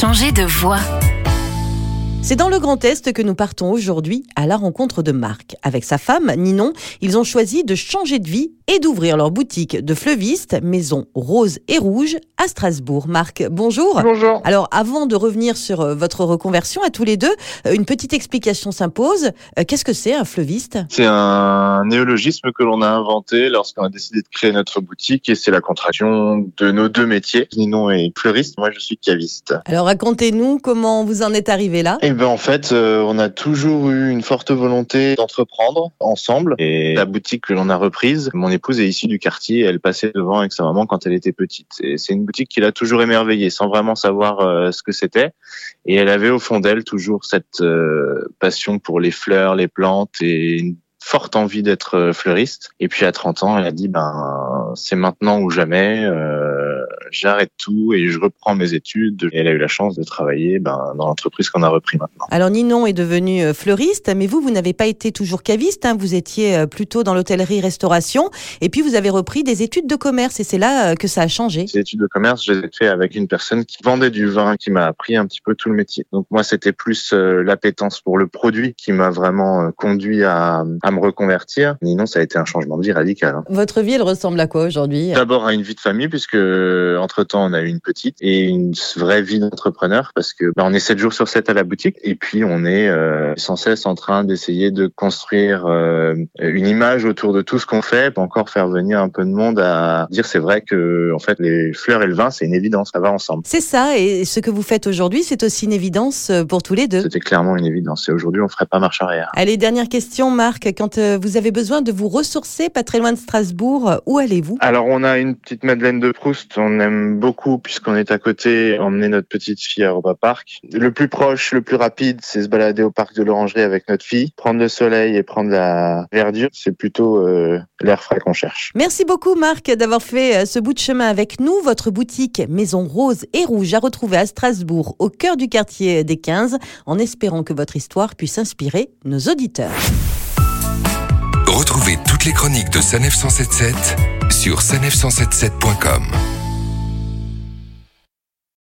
Changer de voix. C'est dans le Grand Est que nous partons aujourd'hui à la rencontre de Marc. Avec sa femme, Ninon, ils ont choisi de changer de vie et d'ouvrir leur boutique de fleuvistes, maison rose et rouge, à Strasbourg. Marc, bonjour. Bonjour. Alors, avant de revenir sur euh, votre reconversion à tous les deux, euh, une petite explication s'impose. Euh, Qu'est-ce que c'est un fleuviste? C'est un néologisme que l'on a inventé lorsqu'on a décidé de créer notre boutique et c'est la contraction de nos deux métiers. Ninon est fleuriste, moi je suis caviste. Alors, racontez-nous comment vous en êtes arrivé là. Et ben en fait, euh, on a toujours eu une forte volonté d'entreprendre ensemble et la boutique que l'on a reprise, mon épouse est issue du quartier, elle passait devant avec sa maman quand elle était petite. Et c'est une boutique qui l'a toujours émerveillée sans vraiment savoir euh, ce que c'était et elle avait au fond d'elle toujours cette euh, passion pour les fleurs, les plantes et une forte envie d'être euh, fleuriste. Et puis à 30 ans, elle a dit ben c'est maintenant ou jamais. euh, J'arrête tout et je reprends mes études. Et elle a eu la chance de travailler ben, dans l'entreprise qu'on a repris maintenant. Alors, Ninon est devenue euh, fleuriste, mais vous, vous n'avez pas été toujours caviste. hein. Vous étiez euh, plutôt dans l'hôtellerie-restauration. Et puis, vous avez repris des études de commerce. Et c'est là euh, que ça a changé. Ces études de commerce, je les ai fait avec une personne qui vendait du vin, qui m'a appris un petit peu tout le métier. Donc moi, c'était plus l'appétence pour le produit qui m'a vraiment conduit à, à me reconvertir. Sinon, ça a été un changement de vie radical. hein. Votre vie, elle ressemble à quoi aujourd'hui? D'abord à une vie de famille puisque entre temps on a eu une petite et une vraie vie d'entrepreneur parce que bah, on est 7 jours sur 7 à la boutique et puis on est euh, sans cesse en train d'essayer de construire euh, une image autour de tout ce qu'on fait pour encore faire venir un peu de monde à dire c'est vrai que en fait les fleurs et le vin c'est une évidence ça va ensemble. C'est ça. Et ce que vous faites aujourd'hui, c'est aussi une évidence euh, pour tous les deux. C'était clairement une évidence et aujourd'hui on ferait pas marche arrière. Allez, dernière question, Marc. Quand euh, vous avez besoin de vous ressourcer, pas très loin de Strasbourg, euh, où allez-vous? Alors on a une petite Madeleine de Proust, on aime beaucoup puisqu'on est à côté, emmener notre petite fille à Europa Park. Le plus proche, le plus rapide, c'est se balader au parc de l'Orangerie avec notre fille, prendre le soleil et prendre la verdure, c'est plutôt euh, l'air frais qu'on cherche. Merci beaucoup, Marc, d'avoir fait euh, ce bout de chemin avec nous. Votre boutique Maison Rose et Rouge à retrouver à Strasbourg, au cœur du quartier des 15, en espérant que votre histoire puisse inspirer nos auditeurs. Retrouvez toutes les chroniques de Sanef 177 sur sanef177.com.